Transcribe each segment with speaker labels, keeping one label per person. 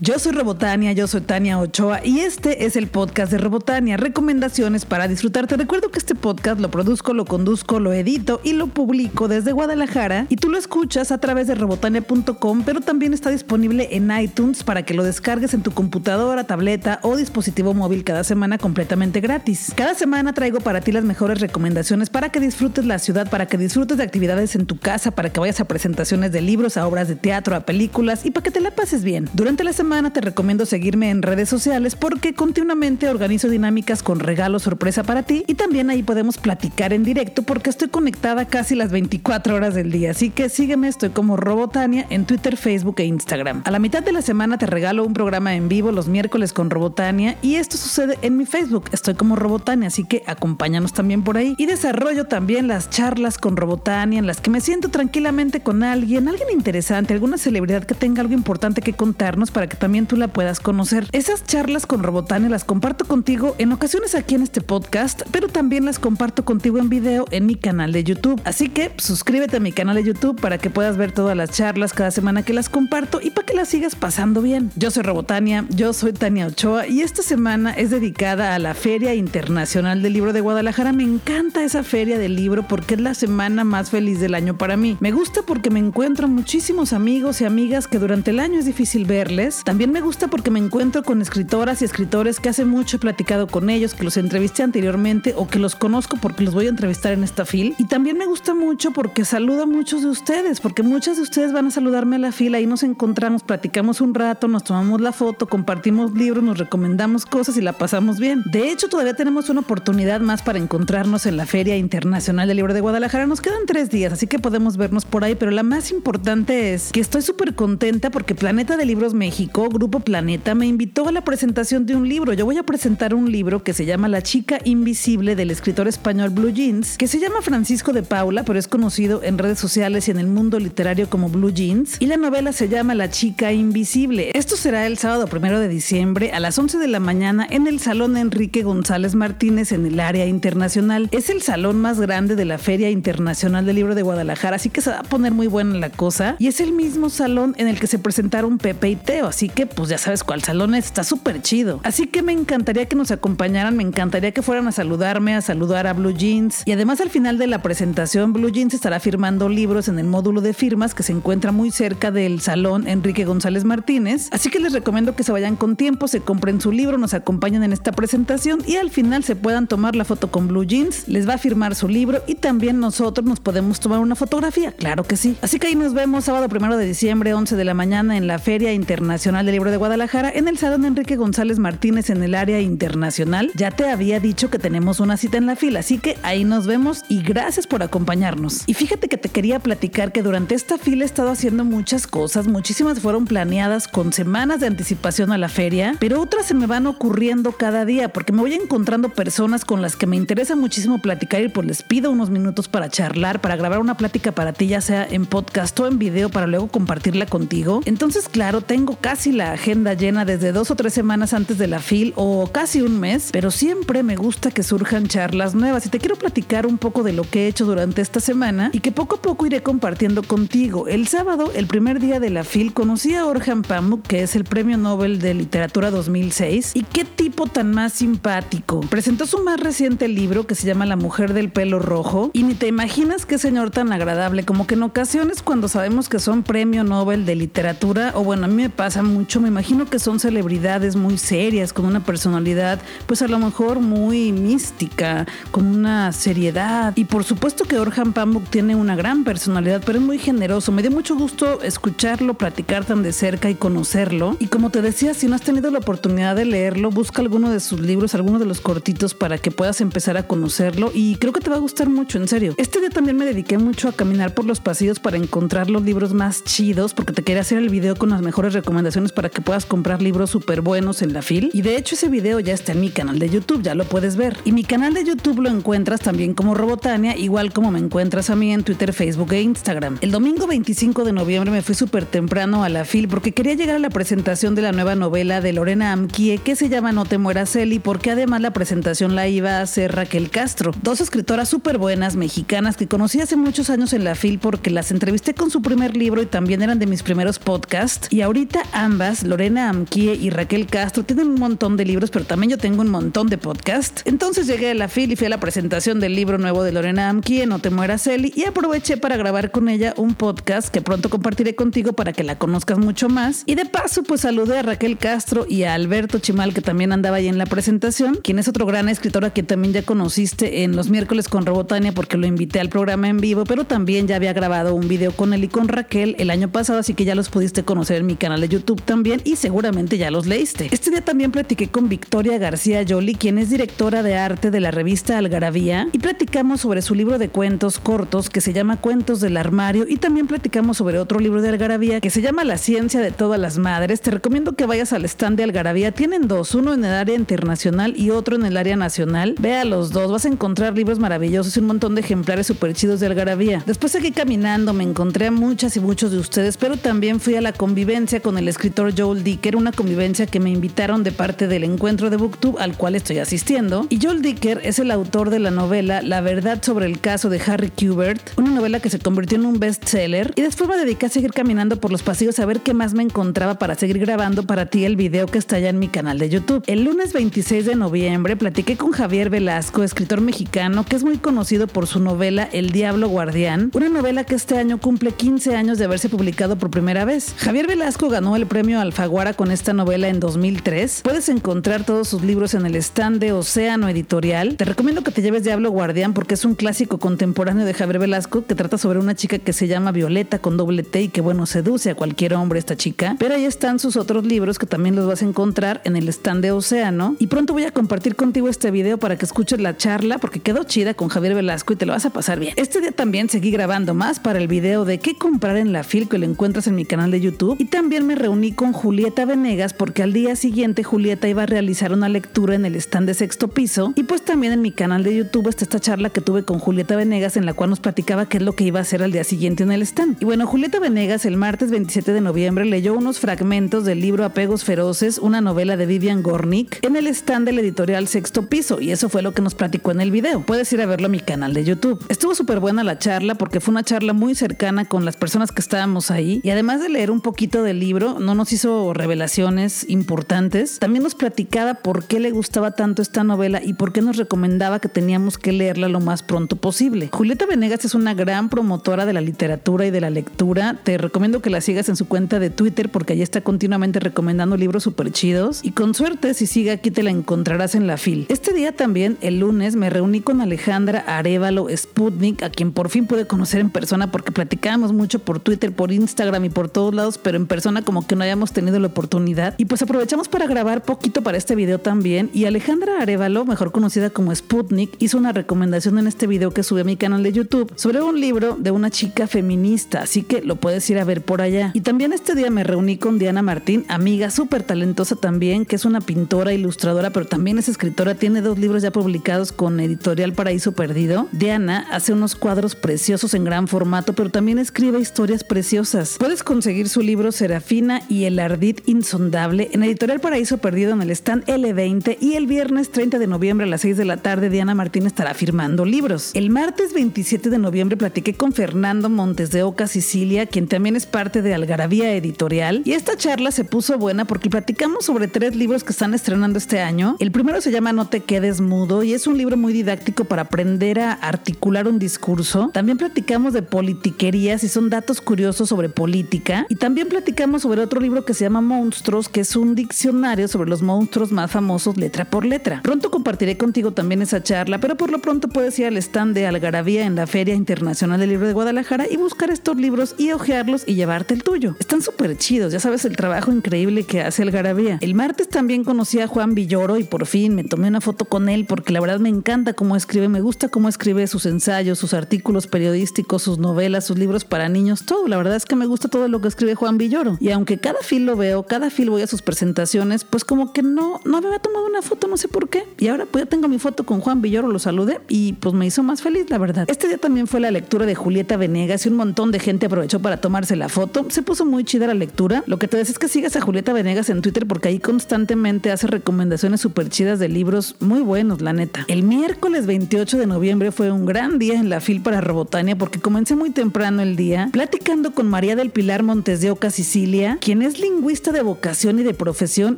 Speaker 1: Yo soy Robotania, yo soy Tania Ochoa y este es el podcast de Robotania, recomendaciones para disfrutar. Te recuerdo que este podcast lo produzco, lo conduzco, lo edito y lo publico desde Guadalajara y tú lo escuchas a través de robotania.com, pero también está disponible en iTunes para que lo descargues en tu computadora, tableta o dispositivo móvil cada semana completamente gratis. Cada semana traigo para ti las mejores recomendaciones para que disfrutes la ciudad, para que disfrutes de actividades en tu casa, para que vayas a presentaciones de libros, a obras de teatro, a películas y para que te la pases bien. Durante la semana te recomiendo seguirme en redes sociales porque continuamente organizo dinámicas con regalos sorpresa para ti y también ahí podemos platicar en directo porque estoy conectada casi las 24 horas del día. Así que sígueme, estoy como Robotania en Twitter, Facebook e Instagram. A la mitad de la semana te regalo un programa en vivo los miércoles con Robotania y esto sucede en mi Facebook. Estoy como Robotania, así que acompáñanos también por ahí. Y desarrollo también las charlas con Robotania en las que me siento tranquilamente con alguien, alguien interesante, alguna celebridad que tenga algo importante que contarnos para que también tú la puedas conocer. Esas charlas con Robotania las comparto contigo en ocasiones aquí en este podcast, pero también las comparto contigo en video en mi canal de YouTube. Así que suscríbete a mi canal de YouTube para que puedas ver todas las charlas cada semana que las comparto y para que las sigas pasando bien. Yo soy Robotania, yo soy Tania Ochoa y esta semana es dedicada a la Feria Internacional del Libro de Guadalajara. Me encanta esa feria del libro porque es la semana más feliz del año para mí. Me gusta porque me encuentro muchísimos amigos y amigas que durante el año es difícil verles también me gusta porque me encuentro con escritoras y escritores que hace mucho he platicado con ellos, que los entrevisté anteriormente o que los conozco porque los voy a entrevistar en esta fila. Y también me gusta mucho porque saludo a muchos de ustedes, porque muchas de ustedes van a saludarme a la fila y nos encontramos, platicamos un rato, nos tomamos la foto, compartimos libros, nos recomendamos cosas y la pasamos bien. De hecho, todavía tenemos una oportunidad más para encontrarnos en la Feria Internacional del Libro de Guadalajara. Nos quedan tres días, así que podemos vernos por ahí, pero la más importante es que estoy súper contenta porque Planeta de Libros México Grupo Planeta, me invitó a la presentación de un libro. Yo voy a presentar un libro que se llama La chica invisible del escritor español Blue Jeans, que se llama Francisco de Paula, pero es conocido en redes sociales y en el mundo literario como Blue Jeans. Y la novela se llama La chica invisible. Esto será el sábado primero de diciembre a las 11 de la mañana en el Salón Enrique González Martínez en el área internacional. Es el salón más grande de la Feria Internacional del Libro de Guadalajara, así que se va a poner muy buena la cosa. Y es el mismo salón en el que se presentaron Pepe y Teo, así que pues ya sabes cuál salón es, está súper chido. Así que me encantaría que nos acompañaran, me encantaría que fueran a saludarme, a saludar a Blue Jeans. Y además al final de la presentación, Blue Jeans estará firmando libros en el módulo de firmas que se encuentra muy cerca del salón Enrique González Martínez. Así que les recomiendo que se vayan con tiempo, se compren su libro, nos acompañen en esta presentación y al final se puedan tomar la foto con Blue Jeans, les va a firmar su libro y también nosotros nos podemos tomar una fotografía, claro que sí. Así que ahí nos vemos sábado primero de diciembre, 11 de la mañana en la Feria Internacional del Libro de Guadalajara en el Salón Enrique González Martínez en el área internacional. Ya te había dicho que tenemos una cita en la fila, así que ahí nos vemos y gracias por acompañarnos. Y fíjate que te quería platicar que durante esta fila he estado haciendo muchas cosas, muchísimas fueron planeadas con semanas de anticipación a la feria, pero otras se me van ocurriendo cada día porque me voy encontrando personas con las que me interesa muchísimo platicar y pues les pido unos minutos para charlar, para grabar una plática para ti, ya sea en podcast o en video para luego compartirla contigo. Entonces, claro, tengo casi la agenda llena desde dos o tres semanas antes de la FIL o casi un mes, pero siempre me gusta que surjan charlas nuevas y te quiero platicar un poco de lo que he hecho durante esta semana y que poco a poco iré compartiendo contigo. El sábado, el primer día de la FIL, conocí a Orhan Pamuk, que es el Premio Nobel de Literatura 2006, y qué tipo tan más simpático. Presentó su más reciente libro que se llama La mujer del pelo rojo y ni te imaginas qué señor tan agradable, como que en ocasiones cuando sabemos que son Premio Nobel de Literatura, o bueno, a mí me pasa mucho. Me imagino que son celebridades muy serias, con una personalidad, pues a lo mejor muy mística, con una seriedad. Y por supuesto que Orhan Pamuk tiene una gran personalidad, pero es muy generoso. Me dio mucho gusto escucharlo, platicar tan de cerca y conocerlo. Y como te decía, si no has tenido la oportunidad de leerlo, busca alguno de sus libros, alguno de los cortitos para que puedas empezar a conocerlo. Y creo que te va a gustar mucho, en serio. Este día también me dediqué mucho a caminar por los pasillos para encontrar los libros más chidos, porque te quería hacer el video con las mejores recomendaciones para que puedas comprar libros súper buenos en la FIL. Y de hecho ese video ya está en mi canal de YouTube, ya lo puedes ver. Y mi canal de YouTube lo encuentras también como Robotania, igual como me encuentras a mí en Twitter, Facebook e Instagram. El domingo 25 de noviembre me fui súper temprano a la FIL porque quería llegar a la presentación de la nueva novela de Lorena Amkie que se llama No te mueras Eli, porque además la presentación la iba a hacer Raquel Castro. Dos escritoras súper buenas mexicanas que conocí hace muchos años en la FIL porque las entrevisté con su primer libro y también eran de mis primeros podcasts. Y ahorita ambas, Lorena Amquie y Raquel Castro, tienen un montón de libros, pero también yo tengo un montón de podcasts. Entonces llegué a la FIL y fui a la presentación del libro nuevo de Lorena Amquie, No te mueras Eli, y aproveché para grabar con ella un podcast que pronto compartiré contigo para que la conozcas mucho más. Y de paso, pues saludé a Raquel Castro y a Alberto Chimal, que también andaba ahí en la presentación, quien es otro gran escritor a quien también ya conociste en los miércoles con Robotania porque lo invité al programa en vivo, pero también ya había grabado un video con él y con Raquel el año pasado, así que ya los pudiste conocer en mi canal de YouTube también y seguramente ya los leíste. Este día también platiqué con Victoria García Yoli, quien es directora de arte de la revista Algarabía, y platicamos sobre su libro de cuentos cortos que se llama Cuentos del Armario y también platicamos sobre otro libro de Algarabía que se llama La ciencia de todas las madres. Te recomiendo que vayas al stand de Algarabía. Tienen dos, uno en el área internacional y otro en el área nacional. Ve a los dos, vas a encontrar libros maravillosos y un montón de ejemplares súper chidos de Algarabía. Después seguí caminando, me encontré a muchas y muchos de ustedes, pero también fui a la convivencia con el escritor Joel Dicker, una convivencia que me invitaron de parte del encuentro de Booktube al cual estoy asistiendo. Y Joel Dicker es el autor de la novela La verdad sobre el caso de Harry Kubert, una novela que se convirtió en un bestseller. Y después me dediqué a seguir caminando por los pasillos a ver qué más me encontraba para seguir grabando para ti el video que está ya en mi canal de YouTube. El lunes 26 de noviembre platiqué con Javier Velasco, escritor mexicano que es muy conocido por su novela El Diablo Guardián, una novela que este año cumple 15 años de haberse publicado por primera vez. Javier Velasco ganó el premio Alfaguara con esta novela en 2003. Puedes encontrar todos sus libros en el stand de Océano Editorial. Te recomiendo que te lleves Diablo Guardián porque es un clásico contemporáneo de Javier Velasco que trata sobre una chica que se llama Violeta con doble T y que bueno, seduce a cualquier hombre esta chica. Pero ahí están sus otros libros que también los vas a encontrar en el stand de Océano. Y pronto voy a compartir contigo este video para que escuches la charla porque quedó chida con Javier Velasco y te lo vas a pasar bien. Este día también seguí grabando más para el video de qué comprar en la FIL que lo encuentras en mi canal de YouTube y también me reuní con Julieta Venegas porque al día siguiente Julieta iba a realizar una lectura en el stand de sexto piso y pues también en mi canal de YouTube está esta charla que tuve con Julieta Venegas en la cual nos platicaba qué es lo que iba a hacer al día siguiente en el stand. Y bueno, Julieta Venegas el martes 27 de noviembre leyó unos fragmentos del libro Apegos Feroces, una novela de Vivian Gornick, en el stand del editorial Sexto Piso y eso fue lo que nos platicó en el video. Puedes ir a verlo a mi canal de YouTube. Estuvo súper buena la charla porque fue una charla muy cercana con las personas que estábamos ahí y además de leer un poquito del libro, no nos hizo revelaciones importantes, también nos platicaba por qué le gustaba tanto esta novela y por qué nos recomendaba que teníamos que leerla lo más pronto posible. Julieta Venegas es una gran promotora de la literatura y de la lectura. Te recomiendo que la sigas en su cuenta de Twitter porque allí está continuamente recomendando libros súper chidos y con suerte si sigue aquí te la encontrarás en la fil. Este día también, el lunes, me reuní con Alejandra Arevalo Sputnik, a quien por fin pude conocer en persona porque platicábamos mucho por Twitter, por Instagram y por todos lados, pero en persona como que no habíamos tenido la oportunidad. Y pues aprovechamos para grabar poquito para este video también. Y Alejandra Arevalo, mejor conocida como Sputnik, hizo una recomendación en este video que sube a mi canal de YouTube sobre un libro de una chica feminista, así que lo puedes ir a ver por allá. Y también este día me reuní con Diana Martín, amiga súper talentosa también, que es una pintora, ilustradora, pero también es escritora, tiene dos libros ya publicados con Editorial Paraíso Perdido. Diana hace unos cuadros preciosos en gran formato, pero también escribe historias preciosas. Puedes conseguir su libro Serafina y el Ardid Insondable en Editorial Paraíso Perdido en el stand L20 y el viernes 30 de noviembre a las 6 de la tarde Diana Martín estará firmando libros. El martes 27 de noviembre platiqué con Fernando Montes de Oca, Sicilia, quien también es parte de Algarabía Editorial, y esta charla se puso buena porque platicamos sobre tres libros que están estrenando este año. El primero se llama No te quedes mudo y es un libro muy didáctico para aprender a articular un discurso. También platicamos de politiquerías y son datos curiosos sobre política. Y también platicamos sobre otro libro que se llama Monstruos, que es un diccionario sobre los monstruos más famosos letra por letra. Pronto compartiré contigo también esa charla, pero por lo pronto puedes ir al stand de Algarabía en la Feria Internacional del Libro de Guadalajara y buscar estos libros y hojearlos y llevarte el tuyo. Están súper chidos, ya sabes el trabajo increíble que hace Algarabía. El martes también conocí a Juan Villoro y por fin me tomé una foto con él porque la verdad me encanta cómo escribe, me gusta cómo escribe sus ensayos, sus artículos periodísticos, sus novelas, sus libros para niños, todo. La verdad es que me gusta todo lo que escribe Juan Villoro. Y aunque cada fil lo veo, cada fil voy a sus presentaciones, pues como que no, no había tomado una foto, no sé por qué. Y ahora pues ya tengo mi foto con Juan Villoro, lo saludé y pues me hizo más feliz, la verdad. Este día también fue la lectura de Julieta Venegas y un montón de gente aprovechó para tomarse la foto. Se puso muy chida la lectura. Lo que te decía es que sigas a Julieta Venegas en Twitter porque ahí constantemente hace recomendaciones súper chidas de libros muy buenos, la neta. El miércoles 28 de noviembre fue un gran día en la fil para Robotania porque comencé muy temprano el día platicando con María del Pilar Montes de Oca, Sicilia, quien es lingüista de vocación y de profesión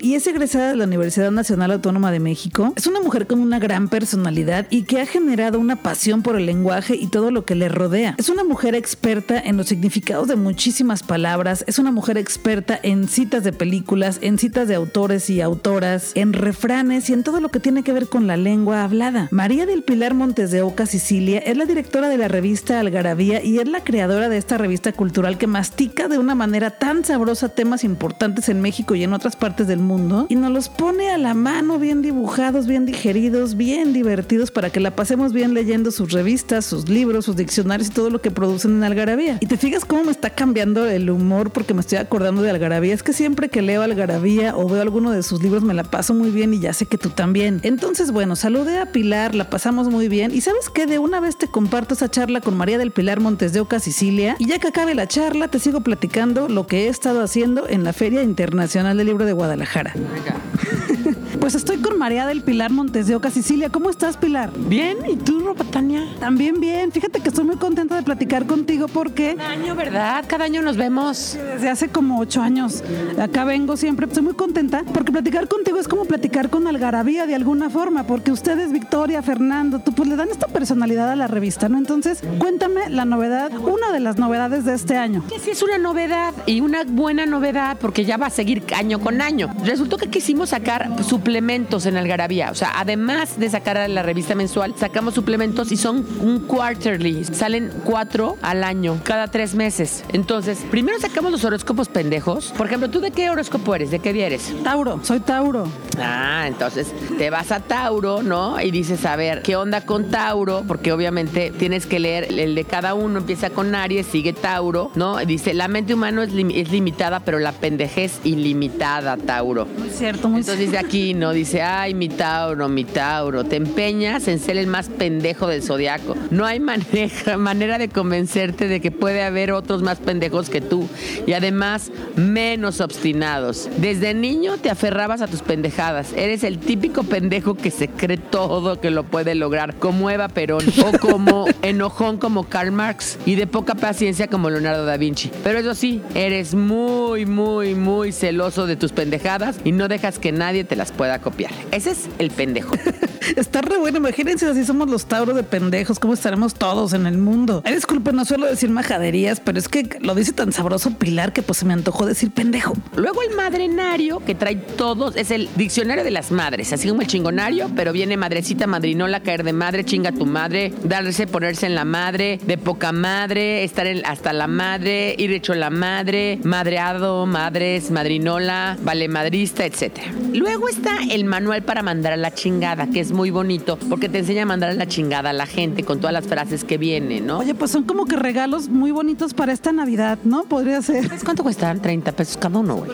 Speaker 1: y es egresada de la Universidad Nacional Autónoma de México. Es una mujer con una gran personalidad y que ha generado una pasión por el lenguaje y todo lo que le rodea. Es una mujer experta en los significados de muchísimas palabras, es una mujer experta en citas de películas, en citas de autores y autoras, en refranes y en todo lo que tiene que ver con la lengua hablada. María del Pilar Montes de Oca, Sicilia, es la directora de la revista Algarabía y es la creadora de esta revista cultural que mastica de una manera tan sabrosa temas importantes en México y en otras partes del mundo y nos los pone a la mano bien dibujados, bien digeridos, bien divertidos para que la pasemos bien leyendo sus revistas, sus libros, sus diccionarios y todo lo que producen en Algarabía. Y te fijas cómo me está cambiando el humor porque me estoy acordando de Algarabía. Es que siempre que leo Algarabía o veo alguno de sus libros me la paso muy bien y ya sé que tú también. Entonces, bueno, saludé a Pilar, la pasamos muy bien y sabes que de una vez te comparto esa charla con María del Pilar Montes de Oca, Sicilia y ya que acabe la charla te sigo platicando lo que he estado haciendo en la Feria Internacional del Libro de Guadalajara. Pues estoy con María del Pilar Montes de Oca, Sicilia. ¿Cómo estás, Pilar?
Speaker 2: Bien, ¿y tú, Ropa Tania?
Speaker 1: También bien. Fíjate que estoy muy contenta de platicar contigo porque...
Speaker 2: Cada año, ¿verdad? Cada año nos vemos.
Speaker 1: Desde hace como ocho años. Acá vengo siempre. Estoy muy contenta porque platicar contigo es como platicar con Algarabía de alguna forma, porque ustedes, Victoria, Fernando, tú pues le dan esta personalidad a la revista, ¿no? Entonces, cuéntame la novedad, una de las novedades de este año.
Speaker 2: Que sí es una novedad y una buena novedad porque ya va a seguir año con año. Resultó que quisimos sacar suplementos en Algarabía. O sea, además de sacar a la revista mensual, sacamos suplementos y son un quarterly. Salen cuatro al año, cada tres meses. Entonces, primero sacamos los horóscopos pendejos. Por ejemplo, ¿tú de qué horóscopo eres? ¿De qué día eres?
Speaker 1: Tauro, soy Tauro.
Speaker 2: Ah, entonces te vas a Tauro, ¿no? Y dices, a ver, ¿qué onda con Tauro? Porque obviamente tienes que leer el de cada uno. Empieza con Aries, sigue Tauro, ¿no? Y dice, la mente humana es, lim- es limitada, pero la pendejez ilimitada, Tauro.
Speaker 1: Muy cierto, muy
Speaker 2: Entonces dice aquí, ¿no? Dice, ay, mi Tauro, mi Tauro, te empeñas en ser el más pendejo del zodiaco. No hay maneja- manera de convencerte de que puede haber otros más pendejos que tú. Y además, menos obstinados. Desde niño te aferrabas a tus pendejadas. Eres el típico pendejo que se cree todo que lo puede lograr, como Eva Perón, o como enojón como Karl Marx, y de poca paciencia como Leonardo da Vinci. Pero eso sí, eres muy, muy, muy celoso de tus pendejadas y no dejas que nadie te las pueda copiar. Ese es el pendejo.
Speaker 1: Está re bueno, imagínense así somos los tauros de pendejos, cómo estaremos todos en el mundo. Ay, disculpe, no suelo decir majaderías, pero es que lo dice tan sabroso Pilar que pues se me antojó decir pendejo.
Speaker 2: Luego el madrenario que trae todos es el diccionario de las madres, así como el chingonario, pero viene madrecita, madrinola, caer de madre, chinga tu madre, darse, ponerse en la madre, de poca madre, estar hasta la madre, ir hecho la madre, madreado, madres, madrinola, vale madrista, etc. Luego está el manual para mandar a la chingada, que es muy bonito porque te enseña a mandar a la chingada a la gente con todas las frases que vienen, ¿no?
Speaker 1: Oye, pues son como que regalos muy bonitos para esta Navidad, ¿no? Podría ser.
Speaker 2: ¿Sabes cuánto cuestan? 30 pesos cada uno, güey.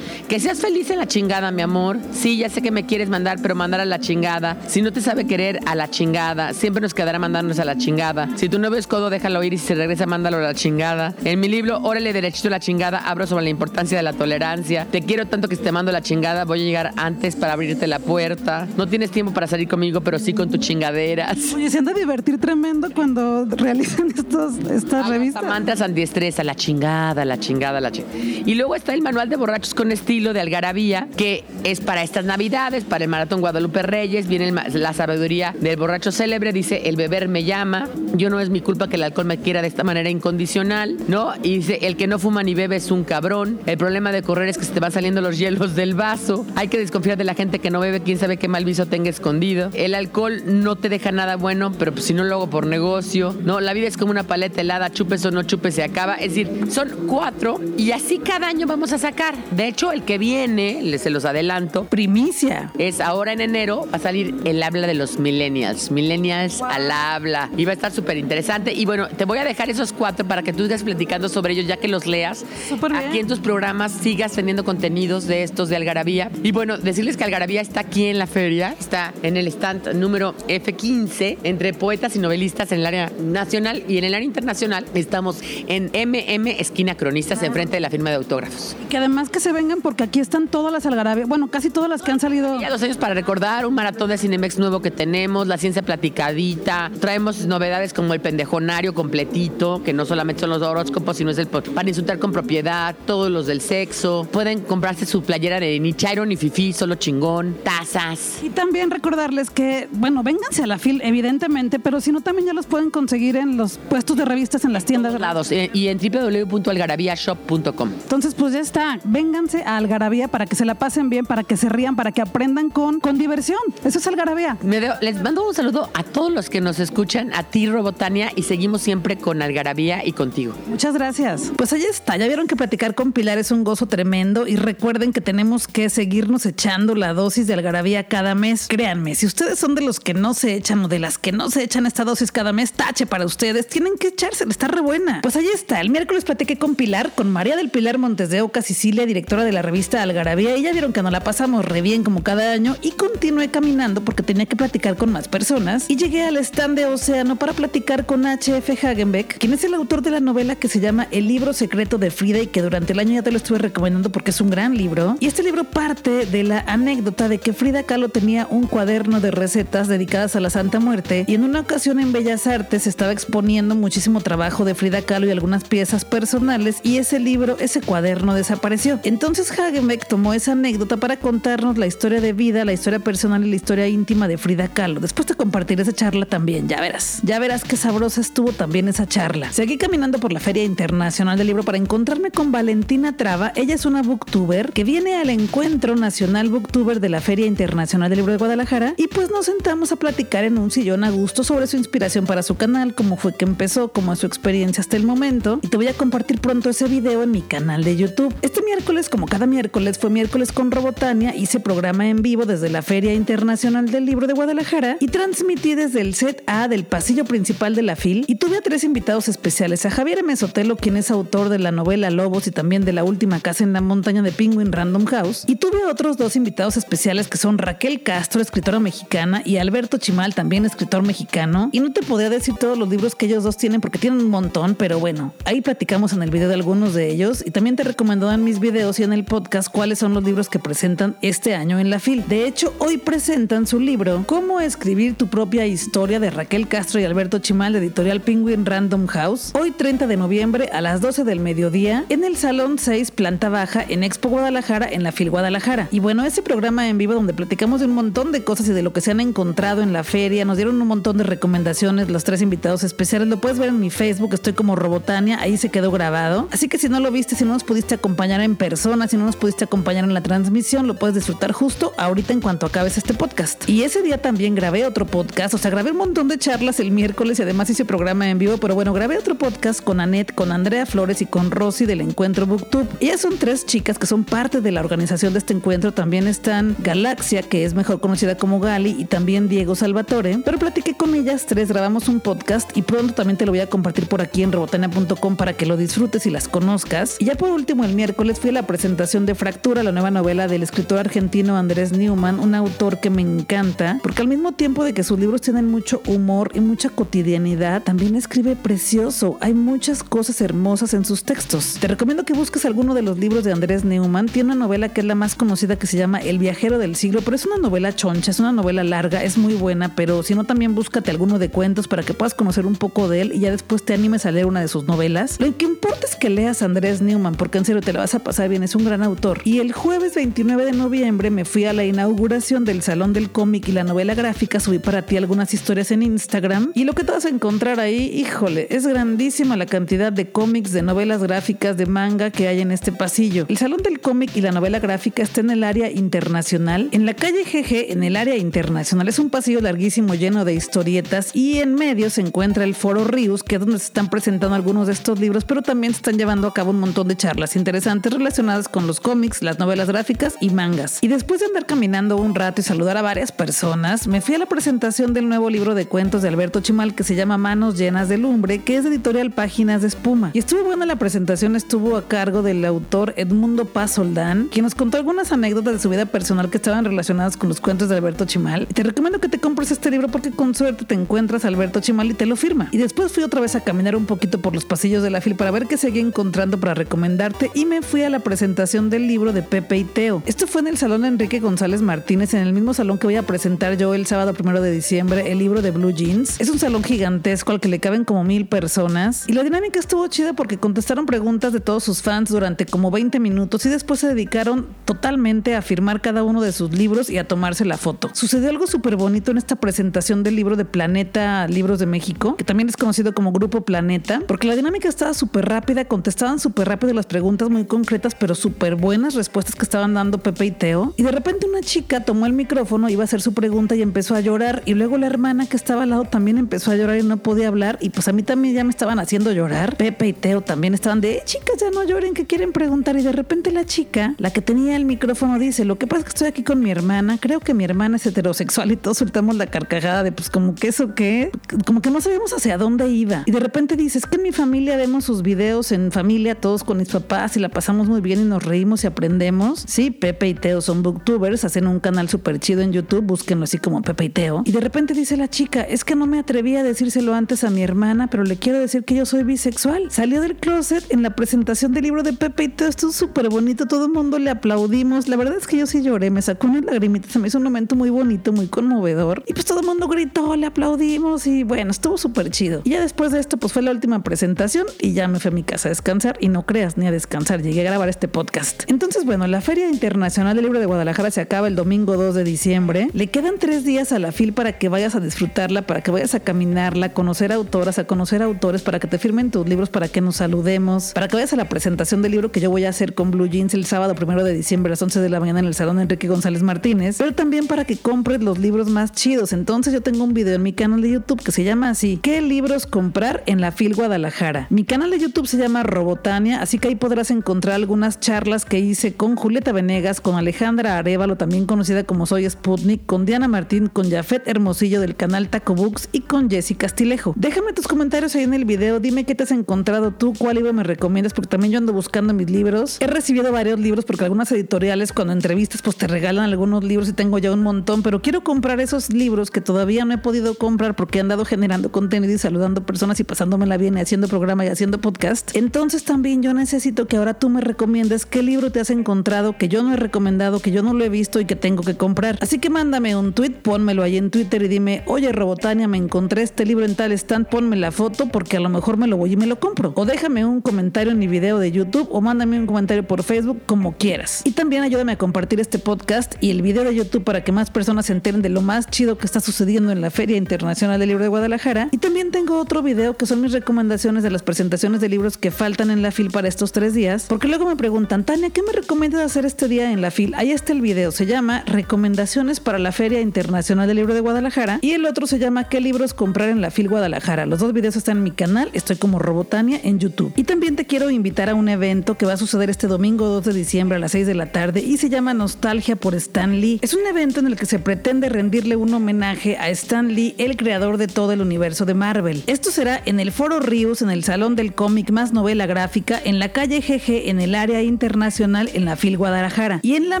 Speaker 2: Que seas feliz en la chingada, mi amor. Sí, ya sé que me quieres mandar, pero mandar a la chingada. Si no te sabe querer, a la chingada. Siempre nos quedará mandarnos a la chingada. Si tu novio es codo, déjalo ir y si se regresa, mándalo a la chingada. En mi libro, Órale derechito a la chingada, hablo sobre la importancia de la tolerancia. Te quiero tanto que si te mando a la chingada, voy a llegar antes para abrirte la puerta. No tienes tiempo para salir conmigo, pero sí con tus chingaderas.
Speaker 1: Oye, se han de divertir tremendo cuando realizan estos, estas revistas.
Speaker 2: Mantras antiestrés, a la chingada, la chingada, la chingada. Y luego está el manual de borrachos con estilo de Algarabía, que es para estas navidades, para el Maratón Guadalupe Reyes. Viene el la sabiduría del borracho célebre, dice, el beber me llama. Yo no es mi culpa que el alcohol me quiera de esta manera incondicional, ¿no? Y dice, el que no fuma ni bebe es un cabrón. El problema de correr es que se te van saliendo los hielos del vaso. Hay que desconfiar de la gente que no bebe, quién sabe qué mal viso tenga escondido. El alcohol no te deja nada bueno, pero pues si no lo hago por negocio, ¿no? La vida es como una paleta helada, chupes o no chupes, se acaba. Es decir, son cuatro y así cada año vamos a sacar. De hecho, el que viene, les se los adelanto,
Speaker 1: Primicia.
Speaker 2: es ahora en enero va a salir el habla de los millennials. Millennials al habla. Y va a estar súper interesante. Y bueno, te voy a dejar esos cuatro para que tú sigas platicando sobre ellos ya que los leas.
Speaker 1: Súper bien.
Speaker 2: Aquí en tus programas sigas teniendo contenidos de estos de Algarabía. Y bueno, decirles que Algarabía está aquí en la feria. Está en el stand número F15 entre poetas y novelistas en el área nacional y en el área internacional. Estamos en MM Esquina Cronistas enfrente de la firma de autógrafos.
Speaker 1: Que además que se vengan porque aquí están todas las algarabías, bueno, casi todas las que han salido.
Speaker 2: Ya dos años para recordar, un maratón de Cinemex nuevo que tenemos, la ciencia platicadita, traemos novedades como el pendejonario completito, que no solamente son los horóscopos, sino es el para insultar con propiedad, todos los del sexo. Pueden comprarse su playera de ni chairo ni fifi, solo chingón, tazas.
Speaker 1: Y también recordarles que, bueno, vénganse a la FIL, evidentemente, pero si no, también ya los pueden conseguir en los puestos de revistas en las tiendas.
Speaker 2: lados eh, y en www.algarabíashop.com.
Speaker 1: Entonces, pues ya está. Vénganse a Algarabía para que se la pasen bien, para que se rían, para que aprendan con, con diversión. Eso es Algarabía.
Speaker 2: les mando un saludo a todos los que nos escuchan, a ti, Robotania, y seguimos siempre con Algarabía y contigo.
Speaker 1: Muchas gracias. Pues ahí está. Ya vieron que platicar con Pilar es un gozo tremendo y recuerden que tenemos que seguirnos echando la dosis de Algarabía cada mes. Créanme, si ustedes son de los que no se echan o de las que no se echan esta dosis cada mes, tache para ustedes. Tienen que echársela, está re buena. Pues ahí está. El miércoles platiqué con Pilar, con María del Pilar Montes de Oca, Sicilia, directora de la revista Algarabía. Y ya vieron que nos la pasamos re bien como cada año y continué caminando porque tenía que platicar con más personas. Y llegué al stand de Océano para platicar con H.F. Hagenbeck, quien es el autor de la novela que se llama El libro secreto de Frida y que durante el año ya te lo estuve recomendando porque es un gran libro. Y este libro parte de la anécdota de que Frida Kahlo tenía un cuaderno de recetas dedicadas a la Santa Muerte y en una ocasión en Bellas Artes estaba exponiendo muchísimo trabajo de Frida Kahlo y algunas piezas personales y ese libro, ese cuaderno desapareció. Entonces Hagenbeck tomó esa anécdota para contarnos la historia de vida, la historia personal y la historia íntima de Frida Kahlo. Después de compartir esa charla también, ya verás. Ya verás qué sabrosa estuvo también esa charla. Seguí caminando por la Feria Internacional del Libro para encontrarme con Valentina Traba. Ella es una booktuber que viene al Encuentro Nacional Booktuber de la Feria Internacional del Libro de Guadalajara y pues nos sentamos a platicar en un sillón a gusto sobre su inspiración para su canal, cómo fue que empezó, cómo es su experiencia hasta el momento y te voy a compartir pronto ese video en mi canal de YouTube. Este miércoles, como cada miércoles, fue miércoles con Robotania, hice programa en vivo desde la Feria Internacional del Libro de Guadalajara y transmití desde el set A del pasillo principal de la FIL y tuve a tres invitados especiales, a Javier M. Sotelo, quien es autor de la novela Lobos y también de la última casa en la montaña de Penguin Random House, y tuve otros dos invitados especiales que son Raquel Castro, escritora mexicana, y Alberto Chimal, también escritor mexicano, y no te podía decir todos los libros que ellos dos tienen porque tienen un montón, pero bueno, ahí platicamos en el video de algunos de ellos y también te recomiendo en mis videos y en el podcast cuáles son los libros que presentan este año en la FIL. De hecho, hoy presentan su libro Cómo escribir tu propia historia de Raquel Castro y Alberto Chimal de editorial Penguin Random House, hoy 30 de noviembre a las 12 del mediodía en el Salón 6, planta baja, en Expo Guadalajara, en la FIL Guadalajara. Y bueno, ese programa en vivo donde platicamos de un montón de cosas y de lo que se han encontrado en la feria, nos dieron un montón de recomendaciones los tres invitados especiales, lo puedes ver en mi Facebook, estoy como Robotania, ahí se quedó grabado. Así que si no lo viste, si no nos pudiste acompañar en persona, si no nos pudiste acompañar en la transmisión, lo puedes disfrutar justo ahorita en cuanto acabes este podcast. Y ese día también grabé otro podcast, o sea, grabé un montón de charlas el miércoles y además hice programa en vivo, pero bueno, grabé otro podcast con Anet, con Andrea Flores y con Rosy del Encuentro Booktube. Ellas son tres chicas que son parte de la organización de este encuentro. También están Galaxia, que es mejor conocida como Y también Diego Salvatore. Pero platiqué con ellas tres, grabamos un podcast y pronto también te lo voy a compartir por aquí en robotania.com para que lo disfrutes y las conozcas. Y ya por último, el miércoles fui a la presentación de Fractura, la nueva novela del escritor argentino Andrés Newman, un autor que me encanta, porque al mismo tiempo de que sus libros tienen mucho humor y mucha cotidianidad, también escribe precioso. Hay muchas cosas hermosas en sus textos. Te recomiendo que busques alguno de los libros de Andrés Newman. Tiene una novela que es la más conocida que se llama El viajero del siglo, pero es una novela choncha, es una novela larga, es muy buena, pero si no también búscate alguno de cuentos para que puedas conocer un poco de él y ya después te animes a leer una de sus novelas. Lo que importa es que leas a Andrés Newman, porque en serio te la vas a pasar bien, es un gran autor. Y el jueves 29 de noviembre me fui a la inauguración del Salón del Cómic y la novela gráfica, subí para ti algunas historias en Instagram y lo que te vas a encontrar ahí, híjole, es grandísima la cantidad de cómics, de novelas gráficas, de manga que hay en este pasillo. El Salón del Cómic y la novela gráfica está en el área internacional, en la calle GG, en el área internacional. Es un pasillo larguísimo lleno de historietas y en medio se encuentra el Foro Rius, que es donde se están presentando algunos de estos libros, pero también se están llevando a cabo un montón de charlas interesantes relacionadas con los cómics, las novelas gráficas y mangas. Y después de andar caminando un rato y saludar a varias personas, me fui a la presentación del nuevo libro de cuentos de Alberto Chimal que se llama Manos llenas de lumbre, que es de editorial Páginas de Espuma. Y estuvo buena la presentación, estuvo a cargo del autor Edmundo Paz Soldán, quien nos contó algunas anécdotas de su vida personal que estaban relacionadas con los cuentos de Alberto Chimal. Y te recomiendo que te compres este libro porque con suerte te encuentras a Alberto Chimal y te lo firma. Y después fui otra vez a caminar un poquito por los pasillos de la fil para ver qué seguía encontrando para recomendarte y me fui a la presentación del libro de Pepe y Teo. Esto fue en el Salón Enrique González Martínez, en el mismo salón que voy a presentar yo el sábado primero de diciembre, el libro de Blue Jeans. Es un salón gigantesco al que le caben como mil personas. Y la dinámica estuvo chida porque contestaron preguntas de todos sus fans durante como 20 minutos y después se dedicaron totalmente a firmar cada uno de sus libros y a tomarse la foto. Sucedió algo súper bonito en esta presentación del libro de Planeta Libros de México, que también es conocido como Grupo Planeta, porque la dinámica estaba súper rápida, contestaban súper rápido las preguntas muy concretas, pero súper buenas respuestas que estaban dando Pepe y Teo. Y de repente una chica tomó el micrófono, iba a hacer su pregunta y empezó a llorar. Y luego la hermana que estaba al lado también empezó a llorar y no podía hablar. Y pues a mí también ya me estaban haciendo llorar. Pepe y Teo también estaban de, eh, chicas, ya no lloren, que quieren preguntar. Y de repente la chica, la que tenía el micrófono, dice, lo que pasa es que estoy aquí con mi hermana, creo que mi hermana es heterosexual y todos soltamos la carcajada de pues como que eso qué, como que no sabíamos hacia dónde iba. Y de repente dice, es que en mi familia vemos sus videos en familia, todos con mis papás y la pasamos muy bien y nos reímos y aprendemos. Sí, Pepe y Teo son booktubers, hacen un canal súper chido en YouTube, búsquenlo así como Pepe y Teo. Y de repente dice la chica, es que no me atreví a decírselo antes a mi hermana, pero le quiero decir que yo soy bisexual. Salió del closet en la presentación del libro de Pepe y Teo, esto es súper bonito, todo el mundo le aplaudimos. La verdad es que yo sí lloré, me sacó una lagrimita, se me hizo un momento muy bonito, muy conmovedor. Y pues todo el mundo gritó, le aplaudimos y bueno, estuvo súper chido. Y ya después de esto, pues fue la última presentación y ya me fui a mi casa a descansar y no creas ni a descansar, llegué a grabar este podcast. Entonces, bueno, la Feria Internacional del Libro de Guadalajara se acaba el domingo 2 de diciembre. Le quedan tres días a la FIL para que vayas a disfrutarla, para que vayas a caminarla, a conocer autoras, a conocer autores, para que te firmen tus libros, para que nos saludemos, para que vayas a la presentación del libro que yo voy a hacer con Blue Jeans el sábado primero de diciembre a las 11 de la mañana en el Salón Enrique González Martínez, pero también para que compres los libros más chidos. Entonces yo tengo un video en mi canal de YouTube que se llama así, ¿qué libros comprar en la FIL Guadalajara? Mi canal de YouTube se llama Robotania, así que ahí podrás encontrar algunas charlas que hice con Julieta Venegas, con Alejandra Arevalo, también conocida como Soy Sputnik, con Diana Martín, con Jafet Hermosillo del canal Taco Books y con Jessica Castilejo. Déjame tus comentarios ahí en el video, dime qué te has encontrado tú, cuál libro me recomiendas, porque también yo ando buscando mis libros. He recibido varios libros porque algunas editoriales cuando entrevistas pues te regalan algunos libros y tengo ya un montón, pero quiero comprar esos libros que todavía no he podido comprar porque he andado generando contenido y saludando personas y pasándomela bien y haciendo programa y haciendo podcast. Entonces también yo necesito que ahora tú me recomiendes qué libro te has encontrado que yo no he recomendado, que yo no lo he visto y que tengo que comprar. Así que mándame un tweet, pónmelo ahí en Twitter y dime, oye Robotania, me encontré este libro en tal stand, ponme la foto porque a lo mejor me lo voy y me lo compro. O déjame un comentario en mi video de YouTube o mándame un comentario por Facebook, como quieras. Y también ayúdame a compartir este podcast y el video de YouTube para que más personas se enteren de lo más chido que está sucediendo en la Feria Internacional del Libro de Guadalajara. Y también tengo otro video que son mis recomendaciones de las presentaciones de libros que faltan en la fil para estos tres días, porque luego me preguntan, Tania, ¿qué me recomiendas hacer este día en la fil? Ahí está el video, se llama Recomendaciones para la Feria Internacional del Libro de Guadalajara y el otro se llama ¿Qué libros comprar en la fil Guadalajara? Los dos videos están en mi canal, estoy como Robotania en YouTube. Y también te quiero invitar a un evento que va a suceder este domingo 2 de diciembre a las 6 de la tarde y se llama Nostalgia por Stan Lee. Es un evento en el que se pretende rendirle un homenaje a Stan Lee, el creador de todo el universo de Marvel. Esto será en el Foro Ríos, en el Salón del Cómic más novela gráfica, en la calle GG, en el área internacional, en la FIL Guadalajara. Y en la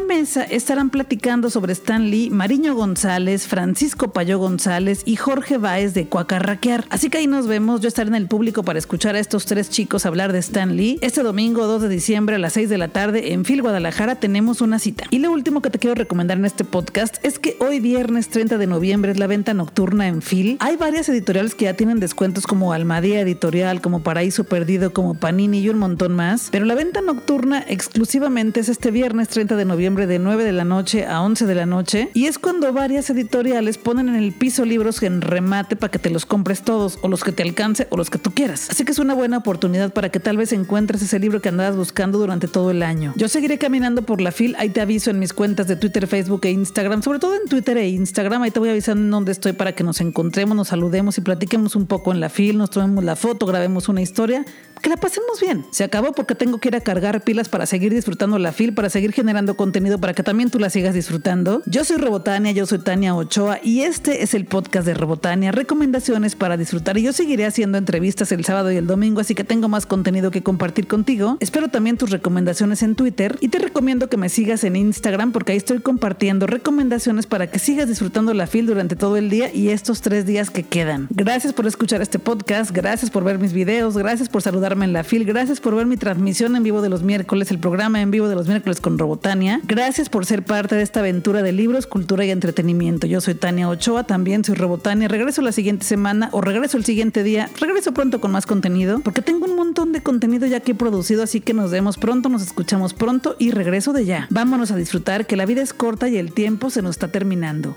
Speaker 1: mesa estarán platicando sobre Stan Lee, Mariño González, Francisco Payó González y Jorge Báez de Cuacarraquear. Así que ahí nos vemos. Yo estaré en el público para escuchar a estos tres chicos hablar de Stan Lee. Este domingo 2 de diciembre a las 6 de la tarde en FIL Guadalajara tenemos una cita. Y lo último que te quiero recomendar en este podcast es que hoy viernes 30 de noviembre es la venta nocturna en FIL. Hay varias editoriales que ya tienen descuentos como Almadía Editorial, como Paraíso Perdido, como Panini y un montón más. Pero la venta nocturna exclusivamente es este viernes 30 de noviembre de 9 de la noche a 11 de la noche. Y es cuando varias editoriales ponen en el piso libros en remate para que te los compres todos, o los que te alcance, o los que tú quieras. Así que es una buena oportunidad para que tal vez encuentres ese libro que andabas buscando durante todo el año. Yo seguiré caminando por la FIL, ahí te aviso en mis cuentas de Twitter, Facebook e Instagram, sobre todo en Twitter e Instagram, ahí te voy avisando en dónde estoy para que nos encontremos, nos saludemos y platiquemos un poco en la FIL, nos tomemos la foto, grabemos una historia que la pasemos bien. Se acabó porque tengo que ir a cargar pilas para seguir disfrutando la FIL, para seguir generando contenido para que también tú la sigas disfrutando. Yo soy Robotania, yo soy Tania Ochoa y este es el podcast de Robotania, recomendaciones para disfrutar y yo seguiré haciendo entrevistas el sábado y el domingo, así que tengo más contenido que compartir contigo. Espero también tus recomendaciones en Twitter y te recomiendo que me sigas en Instagram porque ahí estoy compartiendo recomendaciones para que sigas disfrutando la FIL durante todo el día y estos tres días que quedan. Gracias por escuchar este podcast, gracias por ver mis videos, gracias por saludar darme en la fil. Gracias por ver mi transmisión en vivo de los miércoles, el programa en vivo de los miércoles con Robotania. Gracias por ser parte de esta aventura de libros, cultura y entretenimiento. Yo soy Tania Ochoa, también soy Robotania. Regreso la siguiente semana o regreso el siguiente día. Regreso pronto con más contenido porque tengo un montón de contenido ya que he producido, así que nos vemos pronto, nos escuchamos pronto y regreso de ya. Vámonos a disfrutar que la vida es corta y el tiempo se nos está terminando.